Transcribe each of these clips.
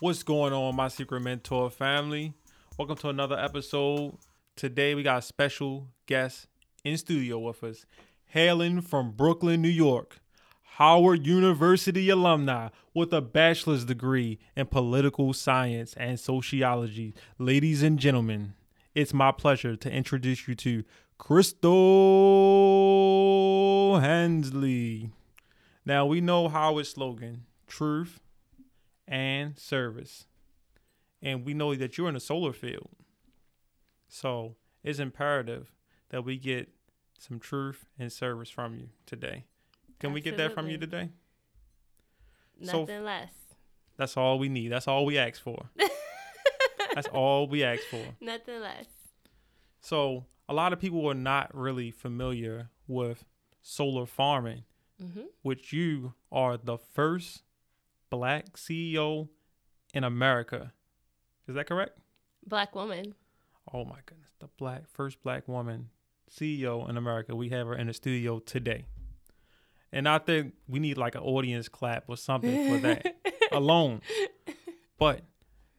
What's going on, my secret mentor family? Welcome to another episode. Today we got a special guest in studio with us, hailing from Brooklyn, New York. Howard University alumni with a bachelor's degree in political science and sociology. Ladies and gentlemen, it's my pleasure to introduce you to Crystal Hansley. Now, we know Howard's slogan truth and service. And we know that you're in the solar field. So it's imperative that we get some truth and service from you today. Can we get that from you Absolutely. today? So- Nothing less. That's all we need. That's all we ask for. That's all we ask for. Nothing less. So a lot of people are not really familiar with solar farming, hmm which you are the first black CEO in America. Is that correct? Black woman. Oh my goodness, the black first black woman CEO in America. We have her in the studio today. And I think we need like an audience clap or something for that alone. But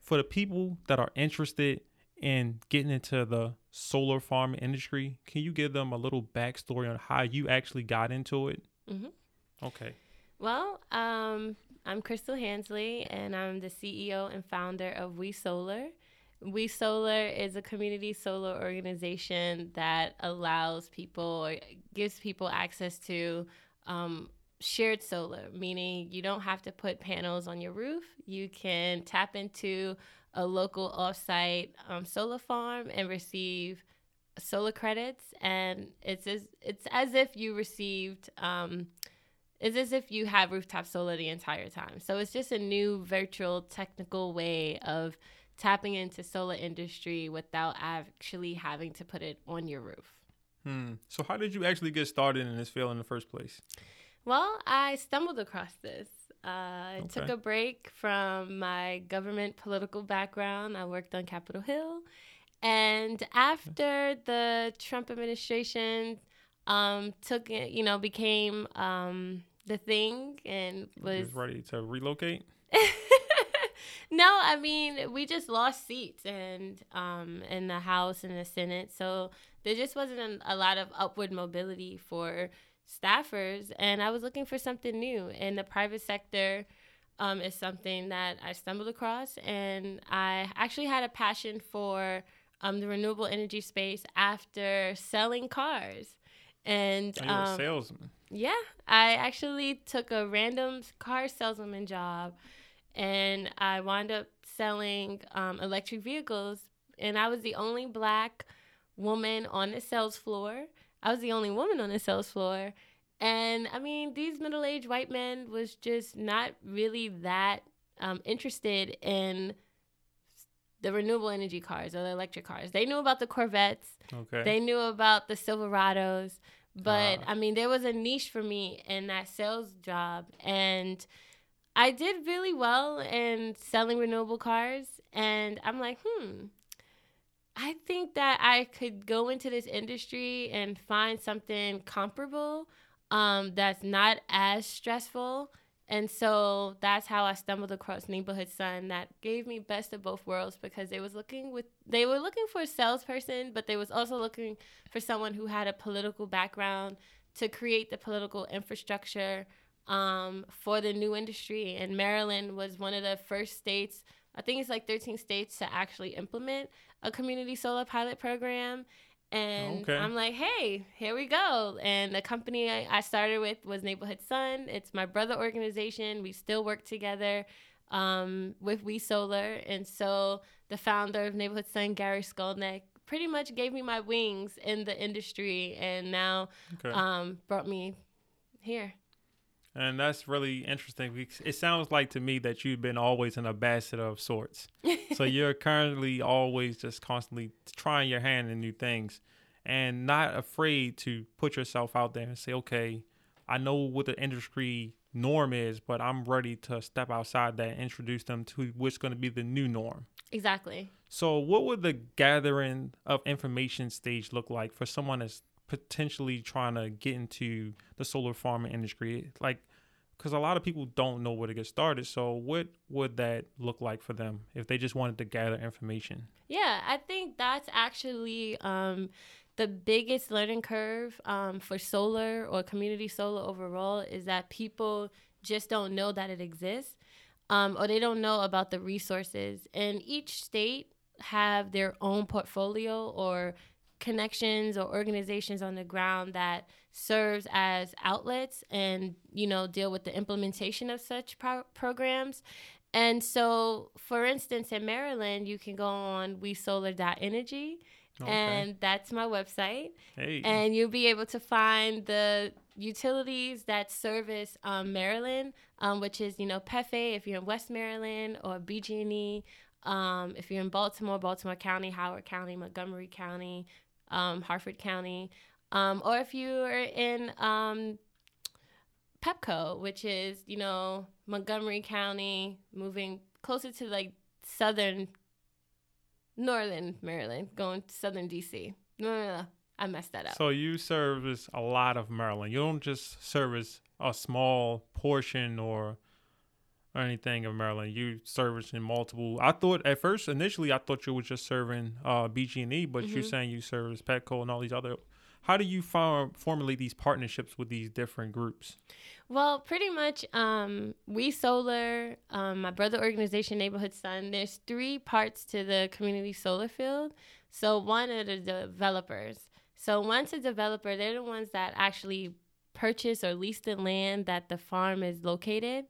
for the people that are interested in getting into the solar farm industry, can you give them a little backstory on how you actually got into it? Mhm. Okay. Well, um, I'm Crystal Hansley, and I'm the CEO and founder of We Solar. We Solar is a community solar organization that allows people gives people access to um, shared solar, meaning you don't have to put panels on your roof. You can tap into a local offsite um, solar farm and receive solar credits, and it's as it's as if you received. Um, it's as if you have rooftop solar the entire time. So it's just a new virtual technical way of tapping into solar industry without actually having to put it on your roof. Hmm. So how did you actually get started in this field in the first place? Well, I stumbled across this. Uh, I took a break from my government political background. I worked on Capitol Hill. And after the Trump administration um, took it, you know, became um, the thing and was ready to relocate? no, I mean we just lost seats and um in the House and the Senate, so there just wasn't a lot of upward mobility for staffers, and I was looking for something new. And the private sector um, is something that I stumbled across, and I actually had a passion for um, the renewable energy space after selling cars. And Oh, a um, salesman. yeah, I actually took a random car salesman job and I wound up selling um, electric vehicles. And I was the only black woman on the sales floor. I was the only woman on the sales floor. And I mean, these middle aged white men was just not really that um, interested in the renewable energy cars or the electric cars. They knew about the Corvettes. Okay. They knew about the Silverados, but Ah. I mean, there was a niche for me in that sales job, and I did really well in selling renewable cars. And I'm like, hmm, I think that I could go into this industry and find something comparable um, that's not as stressful. And so that's how I stumbled across Neighborhood Sun. That gave me best of both worlds because they was looking with they were looking for a salesperson, but they was also looking for someone who had a political background to create the political infrastructure um, for the new industry. And Maryland was one of the first states. I think it's like 13 states to actually implement a community solar pilot program. And Okay. I'm like, hey, here we go. And the company I, I started with was Neighborhood Sun. It's my brother organization. We still work together um, with We Solar. And so the founder of Neighborhood Sun, Gary Skulnik, pretty much gave me my wings in the industry and now okay. um, brought me here. And that's really interesting. because It sounds like to me that you've been always an ambassador of sorts. so you're currently always just constantly trying your hand in new things and not afraid to put yourself out there and say, okay, I know what the industry norm is, but I'm ready to step outside that and introduce them to what's going to be the new norm. Exactly. So, what would the gathering of information stage look like for someone that's potentially trying to get into the solar farming industry? Like, because a lot of people don't know where to get started. So, what would that look like for them if they just wanted to gather information? Yeah, I think that's actually um, the biggest learning curve um, for solar or community solar overall is that people just don't know that it exists um, or they don't know about the resources. And each state have their own portfolio or connections or organizations on the ground that serves as outlets and you know deal with the implementation of such pro- programs and so for instance in maryland you can go on wesolar.energy okay. and that's my website hey. and you'll be able to find the utilities that service um, maryland um, which is you know pefe if you're in west maryland or bg&e um, if you're in baltimore baltimore county howard county montgomery county um, Harford County, um, or if you are in um, Pepco, which is you know Montgomery County, moving closer to like southern, northern Maryland, going to southern DC. No, no, no, I messed that up. So you service a lot of Maryland. You don't just service a small portion or or anything of Maryland. You service in multiple. I thought at first, initially, I thought you were just serving uh, BG&E, but mm-hmm. you're saying you service Pepco and all these other. How do you form, formulate these partnerships with these different groups? Well, pretty much, um, we solar, um, my brother organization, Neighborhood Sun. There's three parts to the community solar field. So one are the developers. So once a developer, they're the ones that actually purchase or lease the land that the farm is located.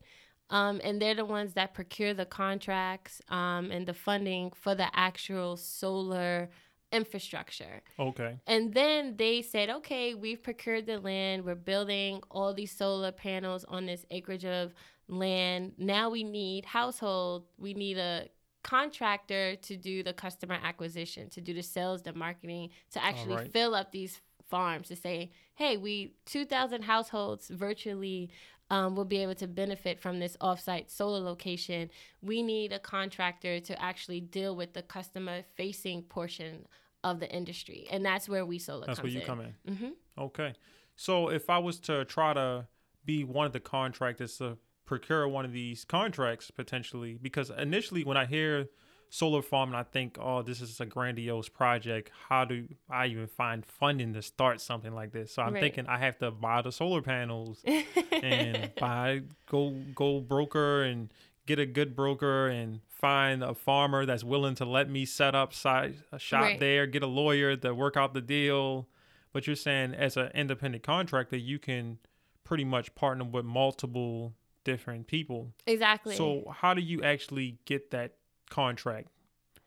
Um, and they're the ones that procure the contracts um, and the funding for the actual solar infrastructure. Okay. And then they said, okay, we've procured the land. We're building all these solar panels on this acreage of land. Now we need household. We need a contractor to do the customer acquisition, to do the sales, the marketing, to actually right. fill up these farms to say, hey, we 2,000 households virtually um, will be able to benefit from this offsite solar location. We need a contractor to actually deal with the customer facing portion of the industry, and that's where we solar. That's where you in. come in. Mm-hmm. Okay, so if I was to try to be one of the contractors to procure one of these contracts potentially, because initially when I hear solar farm and I think, oh, this is a grandiose project. How do I even find funding to start something like this? So I'm right. thinking I have to buy the solar panels and buy go go broker and get a good broker and find a farmer that's willing to let me set up site, a shop right. there, get a lawyer to work out the deal. But you're saying as an independent contractor, you can pretty much partner with multiple different people. Exactly. So how do you actually get that contract?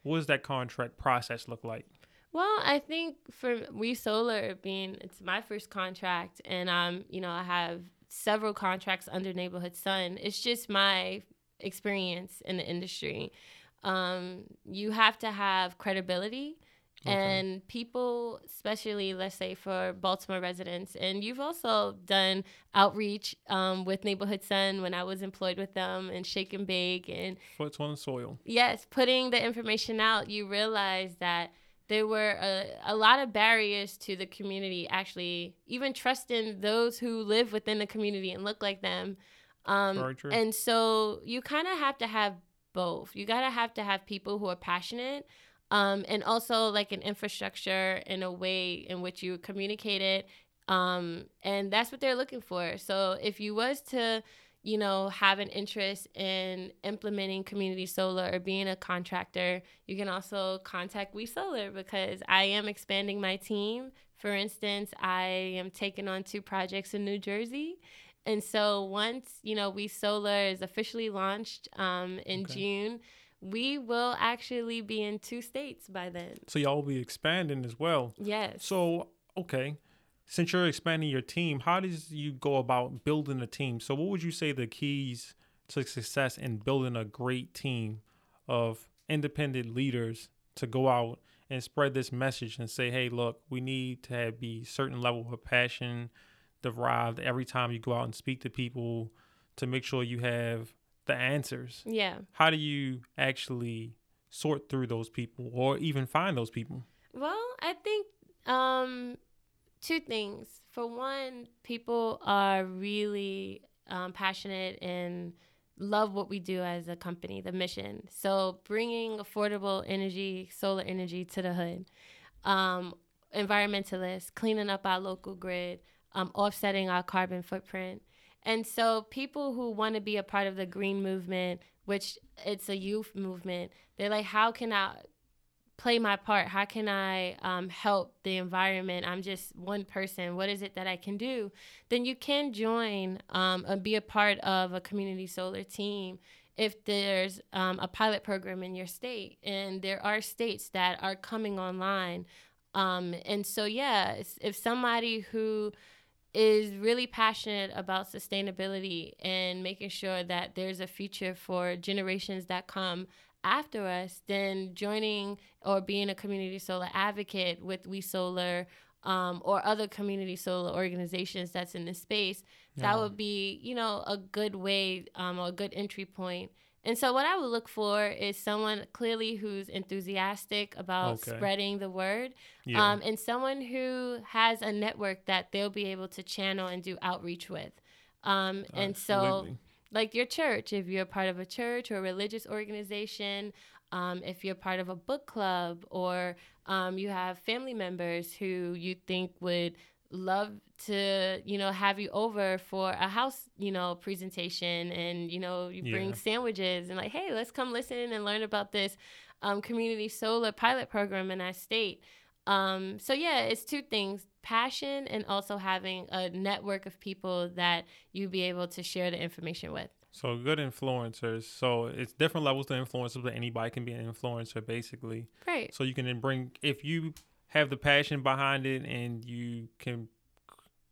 What does that contract process look like? Well, I think for We Solar being it's my first contract, and um, you know, I have several contracts under Neighborhood Sun. It's just my experience in the industry. Um, you have to have credibility Okay. And people, especially let's say for Baltimore residents, and you've also done outreach um, with Neighborhood Sun when I was employed with them and Shake and Bake and Foot on the soil. Yes, putting the information out, you realize that there were a, a lot of barriers to the community actually even trusting those who live within the community and look like them. Um, Very true. And so you kind of have to have both. You gotta have to have people who are passionate um, and also like an infrastructure in a way in which you communicate it. Um, and that's what they're looking for. So if you was to you know have an interest in implementing community solar or being a contractor you can also contact we solar because i am expanding my team. For instance i am taking on two projects in new jersey. And so once you know we solar is officially launched um, in okay. june we will actually be in two states by then. So y'all will be expanding as well. Yes. So okay, since you're expanding your team, how does you go about building a team? So what would you say the keys to success in building a great team of independent leaders to go out and spread this message and say, hey, look, we need to have be certain level of passion derived every time you go out and speak to people to make sure you have the answers. Yeah. How do you actually sort through those people or even find those people? Well, I think um two things. For one, people are really um, passionate and love what we do as a company, the mission. So bringing affordable energy, solar energy to the hood, um, environmentalists, cleaning up our local grid, um, offsetting our carbon footprint. And so people who want to be a part of the green movement, which it's a youth movement, they're like, how can I play my part? How can I um, help the environment? I'm just one person. What is it that I can do? Then you can join um, and be a part of a community solar team if there's um, a pilot program in your state. And there are states that are coming online. Um, and so, yeah, if somebody who is really passionate about sustainability and making sure that there's a future for generations that come after us, then joining or being a community solar advocate with We Solar um, or other community solar organizations that's in the space, yeah. that would be, you know, a good way um, a good entry point. And so, what I would look for is someone clearly who's enthusiastic about okay. spreading the word, yeah. um, and someone who has a network that they'll be able to channel and do outreach with. Um, and so, like your church, if you're part of a church or a religious organization, um, if you're part of a book club, or um, you have family members who you think would love to you know have you over for a house you know presentation and you know you bring yeah. sandwiches and like hey let's come listen and learn about this um, community solar pilot program in our state um, so yeah it's two things passion and also having a network of people that you be able to share the information with so good influencers. So it's different levels to influencers, but anybody can be an influencer basically. Right. So you can then bring if you have the passion behind it and you can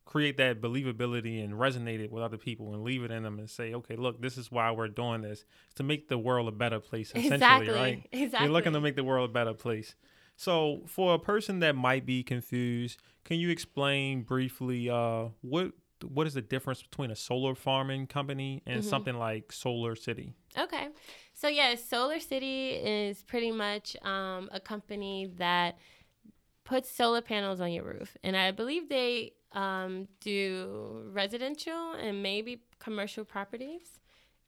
create that believability and resonate it with other people and leave it in them and say, okay, look, this is why we're doing this. It's to make the world a better place, essentially, exactly. right? Exactly. You're looking to make the world a better place. So for a person that might be confused, can you explain briefly uh, what what is the difference between a solar farming company and mm-hmm. something like Solar City? Okay. So yeah, Solar City is pretty much um, a company that puts solar panels on your roof. And I believe they um, do residential and maybe commercial properties.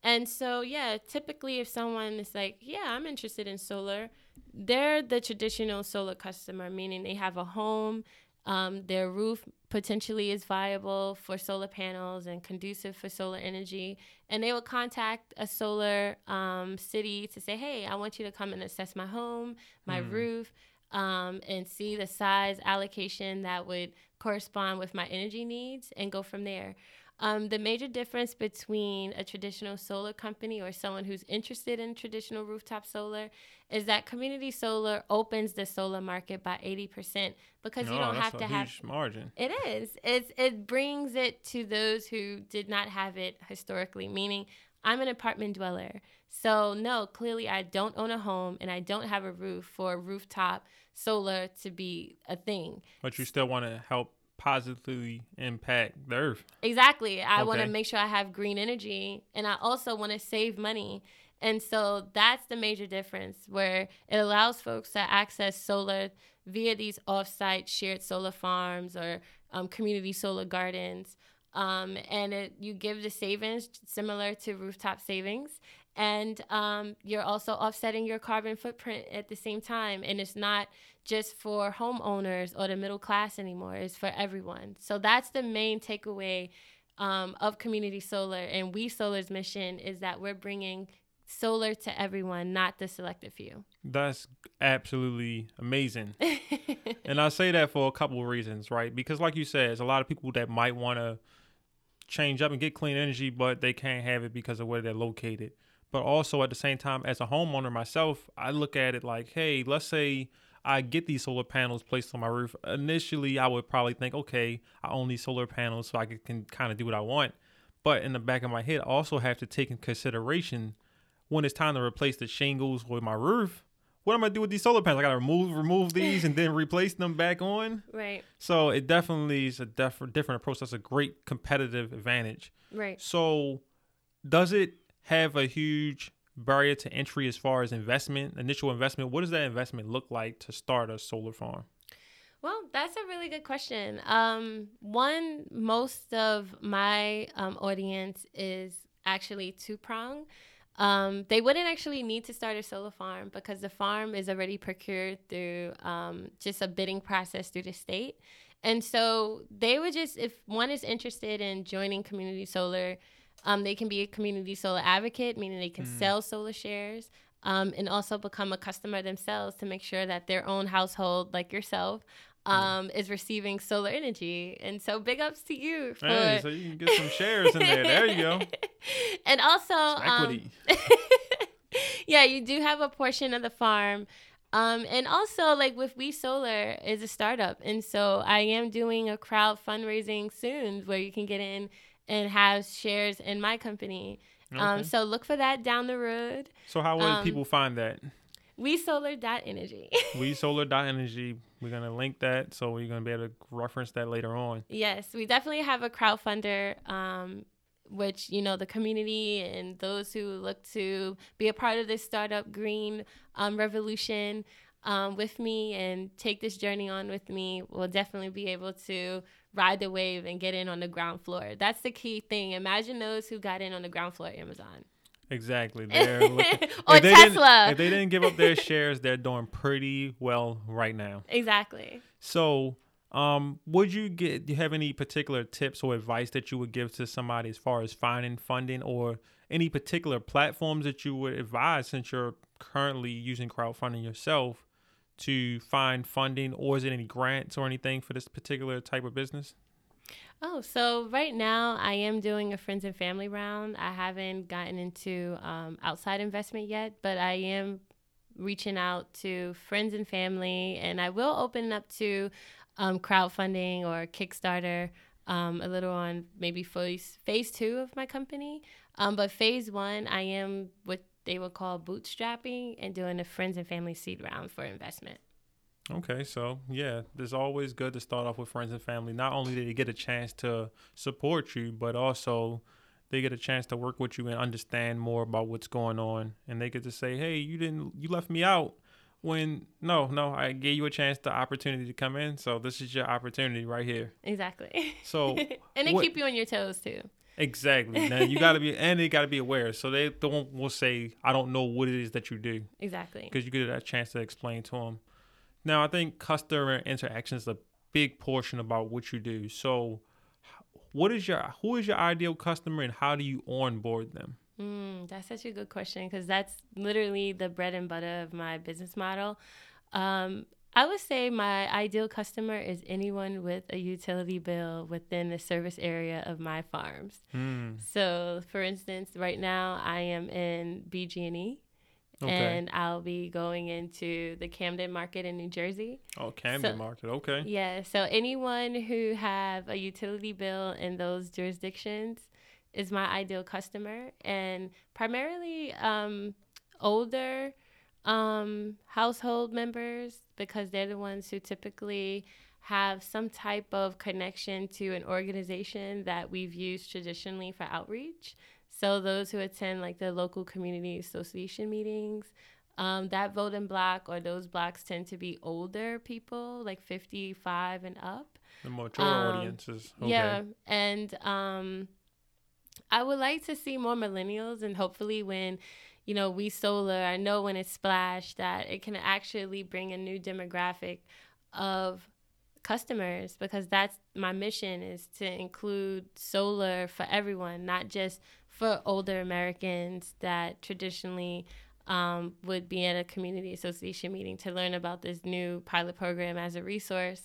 And so, yeah, typically if someone is like, yeah, I'm interested in solar, they're the traditional solar customer, meaning they have a home, um, their roof potentially is viable for solar panels and conducive for solar energy. And they will contact a solar um, city to say, hey, I want you to come and assess my home, my mm. roof um, and see the size allocation that would correspond with my energy needs and go from there. Um, the major difference between a traditional solar company or someone who's interested in traditional rooftop solar is that community solar opens the solar market by 80% because you don't have to have a huge margin. It is. It's, it brings it to those who did not have it historically, meaning I'm an apartment dweller. So, no, clearly I don't own a home and I don't have a roof for rooftop solar to be a thing. But you still want to help positively impact the earth. Exactly. I okay. want to make sure I have green energy and I also want to save money. And so that's the major difference where it allows folks to access solar via these offsite shared solar farms or um, community solar gardens. Um, and it, you give the savings similar to rooftop savings. And um, you're also offsetting your carbon footprint at the same time. And it's not just for homeowners or the middle class anymore. It's for everyone. So that's the main takeaway um, of community solar. And we solar's mission is that we're bringing solar to everyone not the selected few. That's absolutely amazing. And i say that for a couple of reasons right? Because like you said there's a lot of people that might want to change up and get clean energy but they can't have it because of where they're located. But also at the same time as a homeowner myself i look at it like hey let's say i get these solar panels placed on my roof. Initially i would probably think okay i own these solar panels so i can, can kind of do what i want. But in the back of my head i also have to take in consideration when it's time to replace the shingles with my roof what am I gonna do with these solar panels? I gotta remove remove these and then replace them back on. Right. So it definitely is a def- different approach. That's a great competitive advantage. Right. So does it have a huge barrier to entry as far as investment, initial investment. What does that investment look like to start a solar farm? Well, that's a really good question. Um, one, most of my um, audience is actually two prong. Um, they wouldn't actually need to start a solar farm because the farm is already procured through um, just a bidding process through the state. And so they would just, if one is interested in joining community solar, um, they can be a community solar advocate, meaning they can mm. sell solar shares. Um, and also become a customer themselves to make sure that their own household, like yourself, um, is receiving solar energy. And so big ups to you. For... Hey, so you can get some shares in there. There you go. And also, um, yeah, you do have a portion of the farm. Um, and also, like with We Solar is a startup, and so I am doing a crowd fundraising soon where you can get in and have shares in my company. Um, okay. Um, so look for that down the road. So how will um, people find that? WeSolar.energy. WeSolar.energy. We're to link that so we're to be able to reference that later on. Yes, we definitely have a crowdfunder, um, which, you know, the community and those who look to be a part of this startup green um, revolution um, with me and take this journey on with me will definitely be able to ride the wave and get in on the ground floor. That's the key thing. Imagine those who got in on the ground floor at Amazon. Exactly. They're looking, or if Tesla. If they didn't give up their shares, they're doing pretty well right now. Exactly. So, um, would you get? Do you have any particular tips or advice that you would give to somebody as far as finding funding, or any particular platforms that you would advise since you're currently using crowdfunding yourself to find funding, or is it any grants or anything for this particular type of business? Oh, so right now I am doing a friends and family round. I haven't gotten into um, outside investment yet, but I am reaching out to friends and family, and I will open up to um, crowdfunding or Kickstarter um, a little on maybe phase phase two of my company. Um, but phase one, I am what they would call bootstrapping and doing a friends and family seed round for investment. Okay, so yeah, it's always good to start off with friends and family. Not only do they get a chance to support you, but also they get a chance to work with you and understand more about what's going on, and they get to say, "Hey, you didn't, you left me out." When no, no, I gave you a chance, the opportunity to come in. So this is your opportunity right here. Exactly. So and they what, keep you on your toes too. Exactly. Now you got to be, and they got to be aware. So they don't will say, "I don't know what it is that you do." Exactly. Because you get that chance to explain to them. Now, I think customer interaction is a big portion about what you do. So, what is your who is your ideal customer, and how do you onboard them? Mm, that's such a good question because that's literally the bread and butter of my business model. Um, I would say my ideal customer is anyone with a utility bill within the service area of my farms. Mm. So, for instance, right now I am in BG&E, Okay. And I'll be going into the Camden market in New Jersey. Oh, Camden so, market. Okay. Yeah. So anyone who have a utility bill in those jurisdictions is my ideal customer, and primarily um, older um, household members because they're the ones who typically have some type of connection to an organization that we've used traditionally for outreach. So those who attend like the local community association meetings, um, that in black or those blacks tend to be older people, like 55 and up. The mature um, audiences. Okay. Yeah, and um, I would like to see more millennials, and hopefully when you know, we solar, I know when it's splashed that it can actually bring a new demographic of customers because that's my mission is to include solar for everyone, not just for older Americans that traditionally um, would be at a community association meeting to learn about this new pilot program as a resource.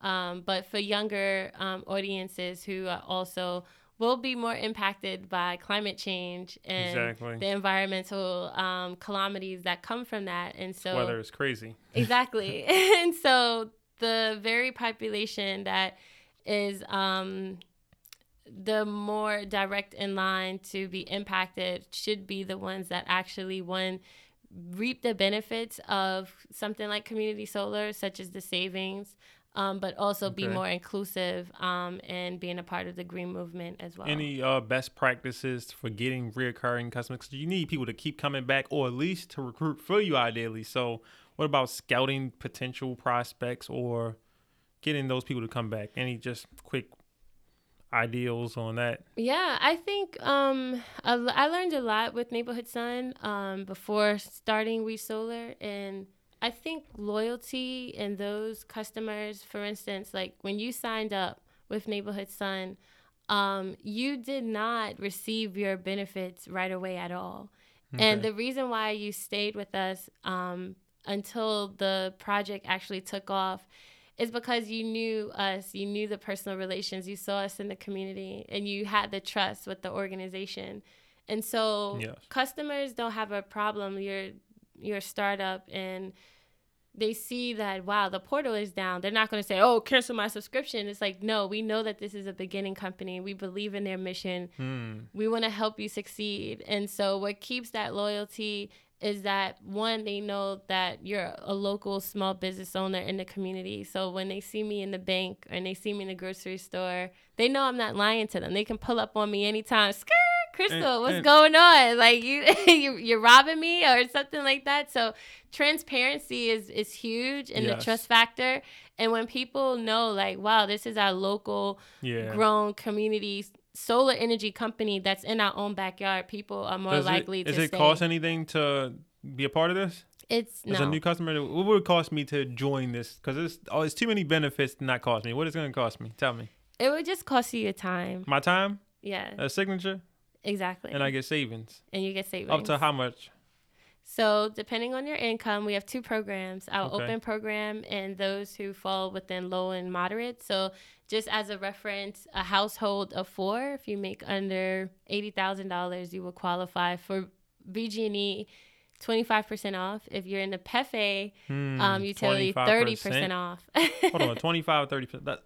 Um, but for younger um, audiences who also will be more impacted by climate change and exactly. the environmental um, calamities that come from that. And so weather is crazy. Exactly. and so the very population that is um, the more direct in line to be impacted should be the ones that actually one reap the benefits of something like community solar such as the savings um, but also okay. be more inclusive um, and being a part of the green movement as well. Any uh, best practices for getting reoccurring customers? Because you need people to keep coming back, or at least to recruit for you, ideally. So, what about scouting potential prospects or getting those people to come back? Any just quick ideals on that? Yeah, I think um, I, learned a lot with Neighborhood Sun um, before starting We Solar, and I think loyalty and those customers, for instance, like when you signed up with Neighborhood Sun, um, you did not receive your benefits right away at all. Okay. And the reason why you stayed with us um, until the project actually took off is because you knew us, you knew the personal relations, you saw us in the community, and you had the trust with the organization. And so yes. customers don't have a problem. You're you're a startup and they see that wow the portal is down they're not going to say oh cancel my subscription it's like no we know that this is a beginning company we believe in their mission hmm. we want to help you succeed and so what keeps that loyalty is that one they know that you're a local small business owner in the community so when they see me in the bank and they see me in the grocery store they know i'm not lying to them they can pull up on me anytime Skirt! Crystal, and, what's and, going on? Like you, you, you're robbing me or something like that. So transparency is is huge in yes. the trust factor. And when people know, like, wow, this is our local, yeah. grown community solar energy company that's in our own backyard, people are more Does likely it, to. Does it stay. cost anything to be a part of this? It's as no. a new customer. What would it cost me to join this? Because it's oh, it's too many benefits to not cost me. What is it going to cost me? Tell me. It would just cost you your time. My time. Yeah. A signature. Exactly. And I get savings. And you get savings. Up to how much? So, depending on your income, we have two programs our okay. open program and those who fall within low and moderate. So, just as a reference, a household of four, if you make under $80,000, you will qualify for BG&E 25% off. If you're in the PEFE hmm, um, utility, 30% off. Hold on, 25 30%. That,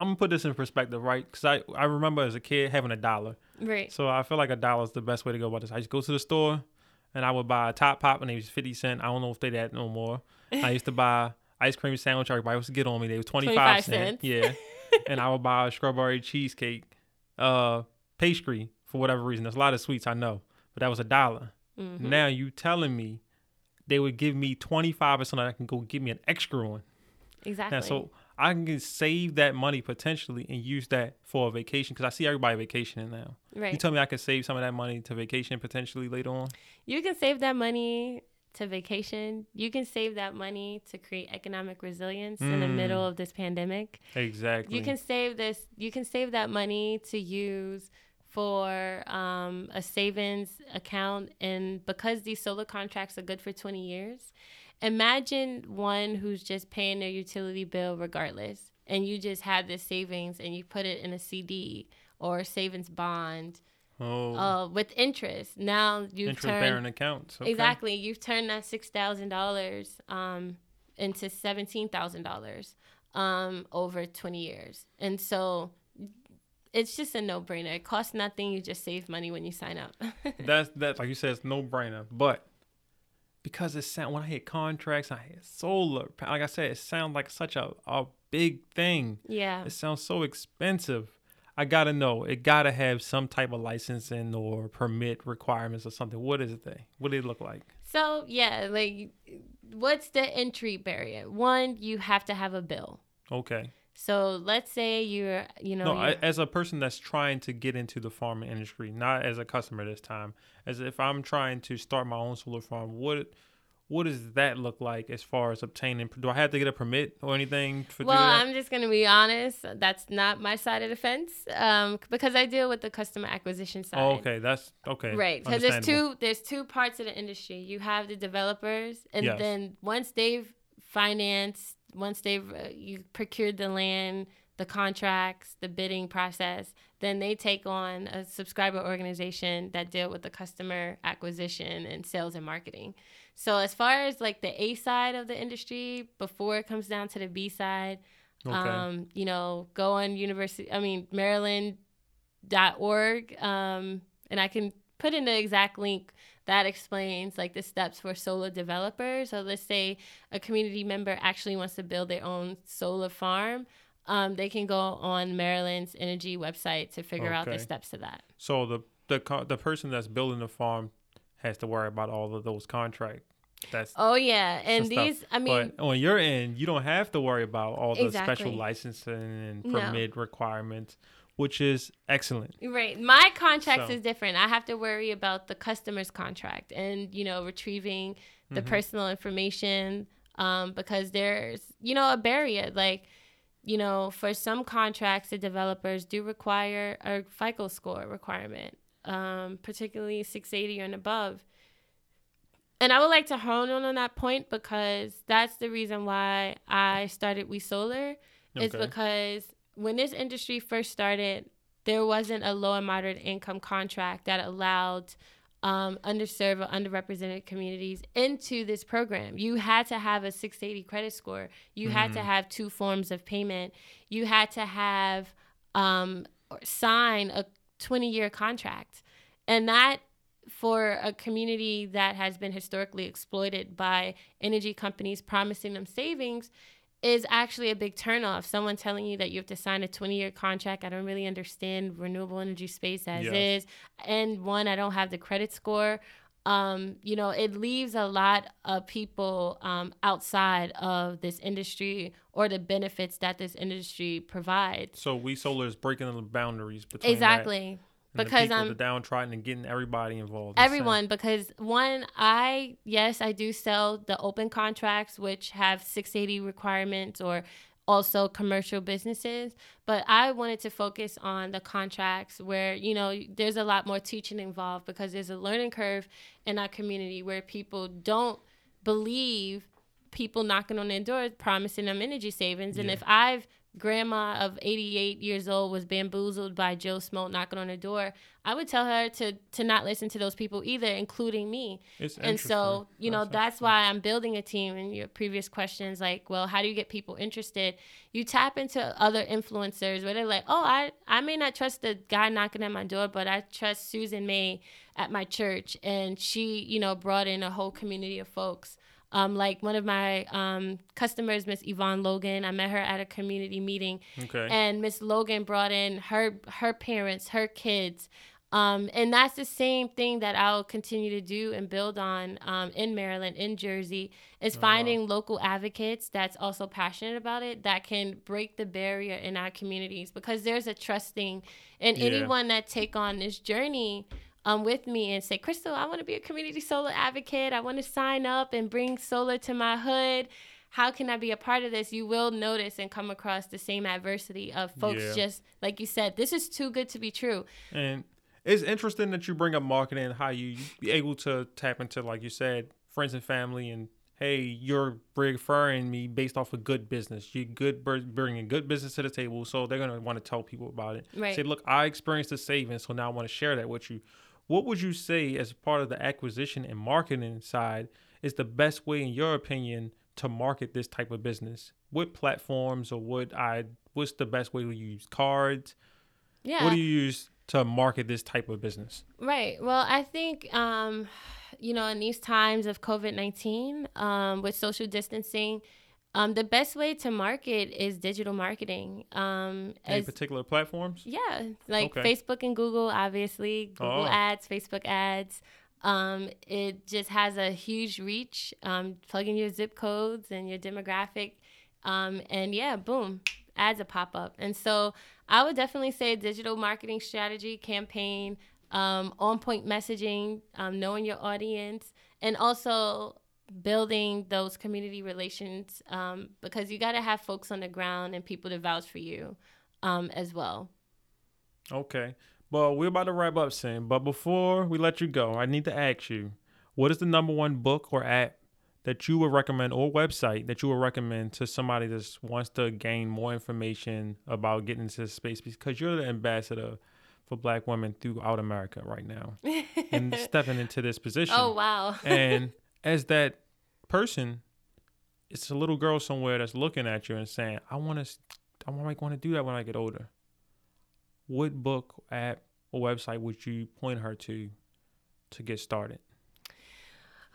I'm going to put this in perspective, right? Because I, I remember as a kid having a dollar. Right. So I feel like a dollar is the best way to go about this. I just go to the store and I would buy a top pop and they was 50 cent. I don't know if they that no more. I used to buy ice cream sandwich. Everybody was to get on me. They was 25, 25 cent. Cents. Yeah. and I would buy a strawberry cheesecake uh, pastry for whatever reason. There's a lot of sweets, I know. But that was a dollar. Mm-hmm. Now you telling me they would give me 25 so that I can go get me an extra one. Exactly. Now, so I can save that money potentially and use that for a vacation because I see everybody vacationing now. Right. You tell me I can save some of that money to vacation potentially later on. You can save that money to vacation. You can save that money to create economic resilience mm. in the mm. middle of this pandemic. Exactly. You can save this. You can save that money to use for um, a savings account, and because these solar contracts are good for twenty years, imagine one who's just paying their utility bill regardless and you just have this savings and you put it in a cd or a savings bond oh. uh, with interest. Now you've interest turned bearing accounts okay. exactly. You've turned that $6000 um, into $17000 um, over 20 years. And so it's just a no-brainer. It costs nothing. You just save money when you sign up. That's that like you said it's no-brainer. But because it sound when I hit contracts, I hit solar. Like I said, it sounds like such a, a big thing. Yeah. It sounds so expensive. I gotta know. It gotta have some type of licensing or permit requirements or something. What is it? They? What do it look like? So yeah, like what's the entry barrier? One, you have to have a bill. Okay. So let's say you're, you know, no, I, as a person that's trying to get into the farming industry, not as a customer this time, as if I'm trying to start my own solar farm, what what does that look like as far as obtaining? Do I have to get a permit or anything for well, I'm just gonna be honest. That's not my side of the fence, um, because I deal with the customer acquisition side. Oh, okay, that's okay. Right, because there's two there's two parts of the industry. You have the developers, and yes. then once they've financed once they've uh, you procured the land, the contracts, the bidding process, then they take on a subscriber organization that deal with the customer acquisition and sales and marketing. So as far as like the A side of the industry, before it comes down to the B side, okay. um, you know, go on university. I mean Maryland.org, um, and I can put in the exact link that explains like the steps for solar developers. So let's say a community member actually wants to build their own solar farm. Um, they can go on Maryland's energy website to figure okay. out the steps to that. So the the the person that's building the farm has to worry about all of those contracts. That's Oh yeah, and some stuff. these I mean but on your end, you don't have to worry about all the Exactly. special licensing and No. permit requirements, which is excellent. Right. My contract So- is different. I have to worry about the customer's contract and, you know, retrieving the Mhm. personal information um, because there's, you know, a barrier. Like, you know, for some contracts, the developers do require a FICO score requirement, um, particularly 680 and above. And I would like to hone in on that point because that's the reason why I started We Solar is because when this industry first started, there wasn't a low and moderate income contract that allowed um, underserved or underrepresented communities into this program. You had to have a 680 credit score. You had to Mhm. have two forms of payment. You had to have um, sign a 20 year contract. And that for a community that has been historically exploited by energy companies promising them savings is actually a big turnoff. Someone telling you that you have to sign a 20 year contract. I don't really understand renewable energy space as Yes. is. And one, I don't have the credit score. Um, you know, it leaves a lot of people um, outside of this industry or the benefits that this industry provides. So we solar is breaking the boundaries between Exactly. and because the people, I'm- the downtrodden and getting everybody involved. Everyone because one i yes i do sell the open contracts which have 680 requirements or also commercial businesses but i wanted to focus on the contracts where you know there's a lot more teaching involved because there's a learning curve in our community where people don't believe people knocking on their door promising them energy savings and Yeah. if i've grandma of 88 years old was bamboozled by joe smoke knocking on her door i would tell her to to not listen to those people either including me. It's and so you know that's interesting. why i'm building a team and your previous questions like well how do you get people interested? You tap into other influencers where they're like oh i i may not trust the guy knocking at my door but i trust susan may at my church. And she you know brought in a whole community of folks um, like one of my um, customers, Miss Yvonne Logan, I met her at a community meeting, Okay. and Miss Logan brought in her her parents, her kids, um, and that's the same thing that I'll continue to do and build on um, in Maryland, in Jersey, is Oh, finding local advocates that's also passionate about it that can break the barrier in our communities because there's a trusting and Yeah. anyone that take on this journey um, with me and say, Crystal, I want to be a community solar advocate. I want to sign up and bring solar to my hood. How can I be a part of this? You will notice and come across the same adversity of folks Yeah. just like you said, this is too good to be true. And it's interesting that you bring up marketing and how you be able to tap into, like you said, friends and family, and hey, you're referring me based off of good business. You good bringing good business to the table, so they're gonna want to tell people about it. Right. Say, look, I experienced the savings, so now I want to share that with you. What would you say, as part of the acquisition and marketing side, is the best way, in your opinion, to market this type of business? What platforms or what I? What's the best way to use cards? Yeah. What do you use to market this type of business? Right. Well, I think, um, you know, in these times of COVID 19, um, with social distancing, um, the best way to market is digital marketing. Um, Any as, particular platforms? yeah, like Okay. Facebook and Google, obviously, Google Oh. ads, Facebook ads. Um, it just has a huge reach. Um, plug in your zip codes and your demographic. Um, and yeah, boom, ads a pop up. And so I would definitely say digital marketing strategy, campaign, um, on point messaging, um, knowing your audience, and also building those community relations um, because you got to have folks on the ground and people to vouch for you um, as well. Okay. Well, we're about to wrap up soon, but before we let you go, I need to ask you, what is the number one book or app that you would recommend or website that you would recommend to somebody that wants to gain more information about getting into this space because you're the ambassador for black women throughout America right now and stepping into this position. oh wow! and as that person, it's a little girl somewhere that's looking at you and saying, "I want to, I might want to do that when I get older." What book, app, or website would you point her to to get started?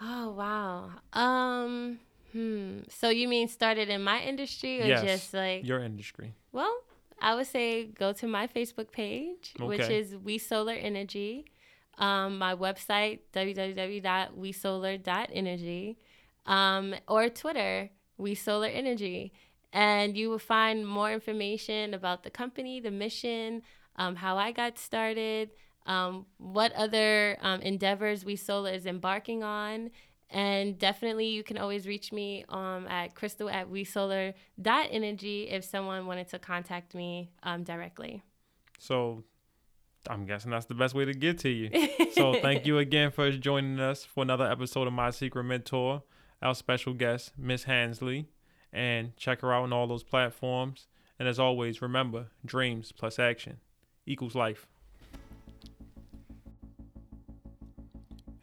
oh wow. Um. Hmm. So you mean started in my industry or Yes, just like? Your industry. Well, I would say go to my Facebook page, which is We Solar Energy. Um, my website, www.wesolar.energy, um, or Twitter, We Solar Energy. And you will find more information about the company, the mission, um, how I got started, um, what other um, endeavors We Solar is embarking on. And definitely, you can always reach me um, at crystal at wesolar.energy if someone wanted to contact me directly. So I'm guessing that's the best way to get to you. so thank you again for joining us for another episode of My Secret Mentor, our special guest, Miss Hansley. And check her out on all those platforms. And as always, remember dreams plus action equals life.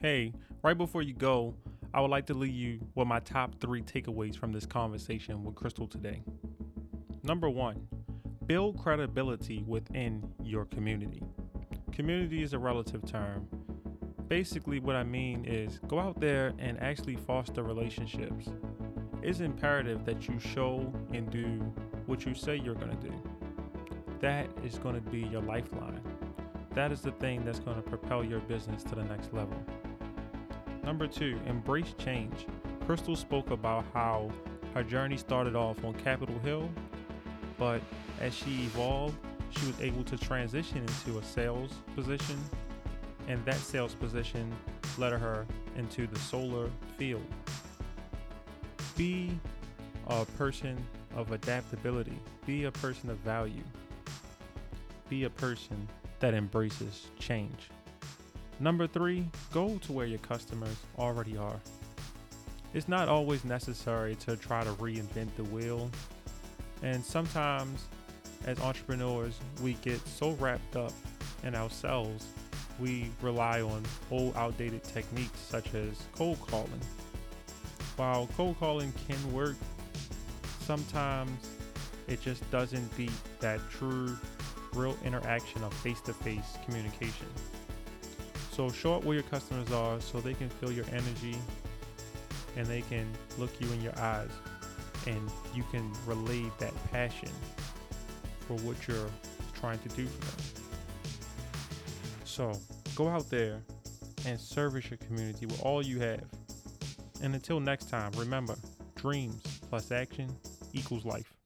Hey, right before you go, I would like to leave you with my top three takeaways from this conversation with Crystal today. Number one, build credibility within your community. Community is a relative term. Basically, what I mean is go out there and actually foster relationships. It's imperative that you show and do what you say you're going to do. That is going to be your lifeline. That is the thing that's going to propel your business to the next level. Number two, embrace change. Crystal spoke about how her journey started off on Capitol Hill, but as she evolved, she was able to transition into a sales position, and that sales position led her into the solar field. Be a person of adaptability, be a person of value, be a person that embraces change. Number three, go to where your customers already are. It's not always necessary to try to reinvent the wheel. And sometimes, as entrepreneurs, we get so wrapped up in ourselves, we rely on old, outdated techniques such as cold calling. While cold calling can work, sometimes it just doesn't beat that true, real interaction of face to face communication. So show up where your customers are so they can feel your energy and they can look you in your eyes and you can relay that passion for what you're trying to do for them. So go out there and service your community with all you have. And until next time, remember dreams plus action equals life.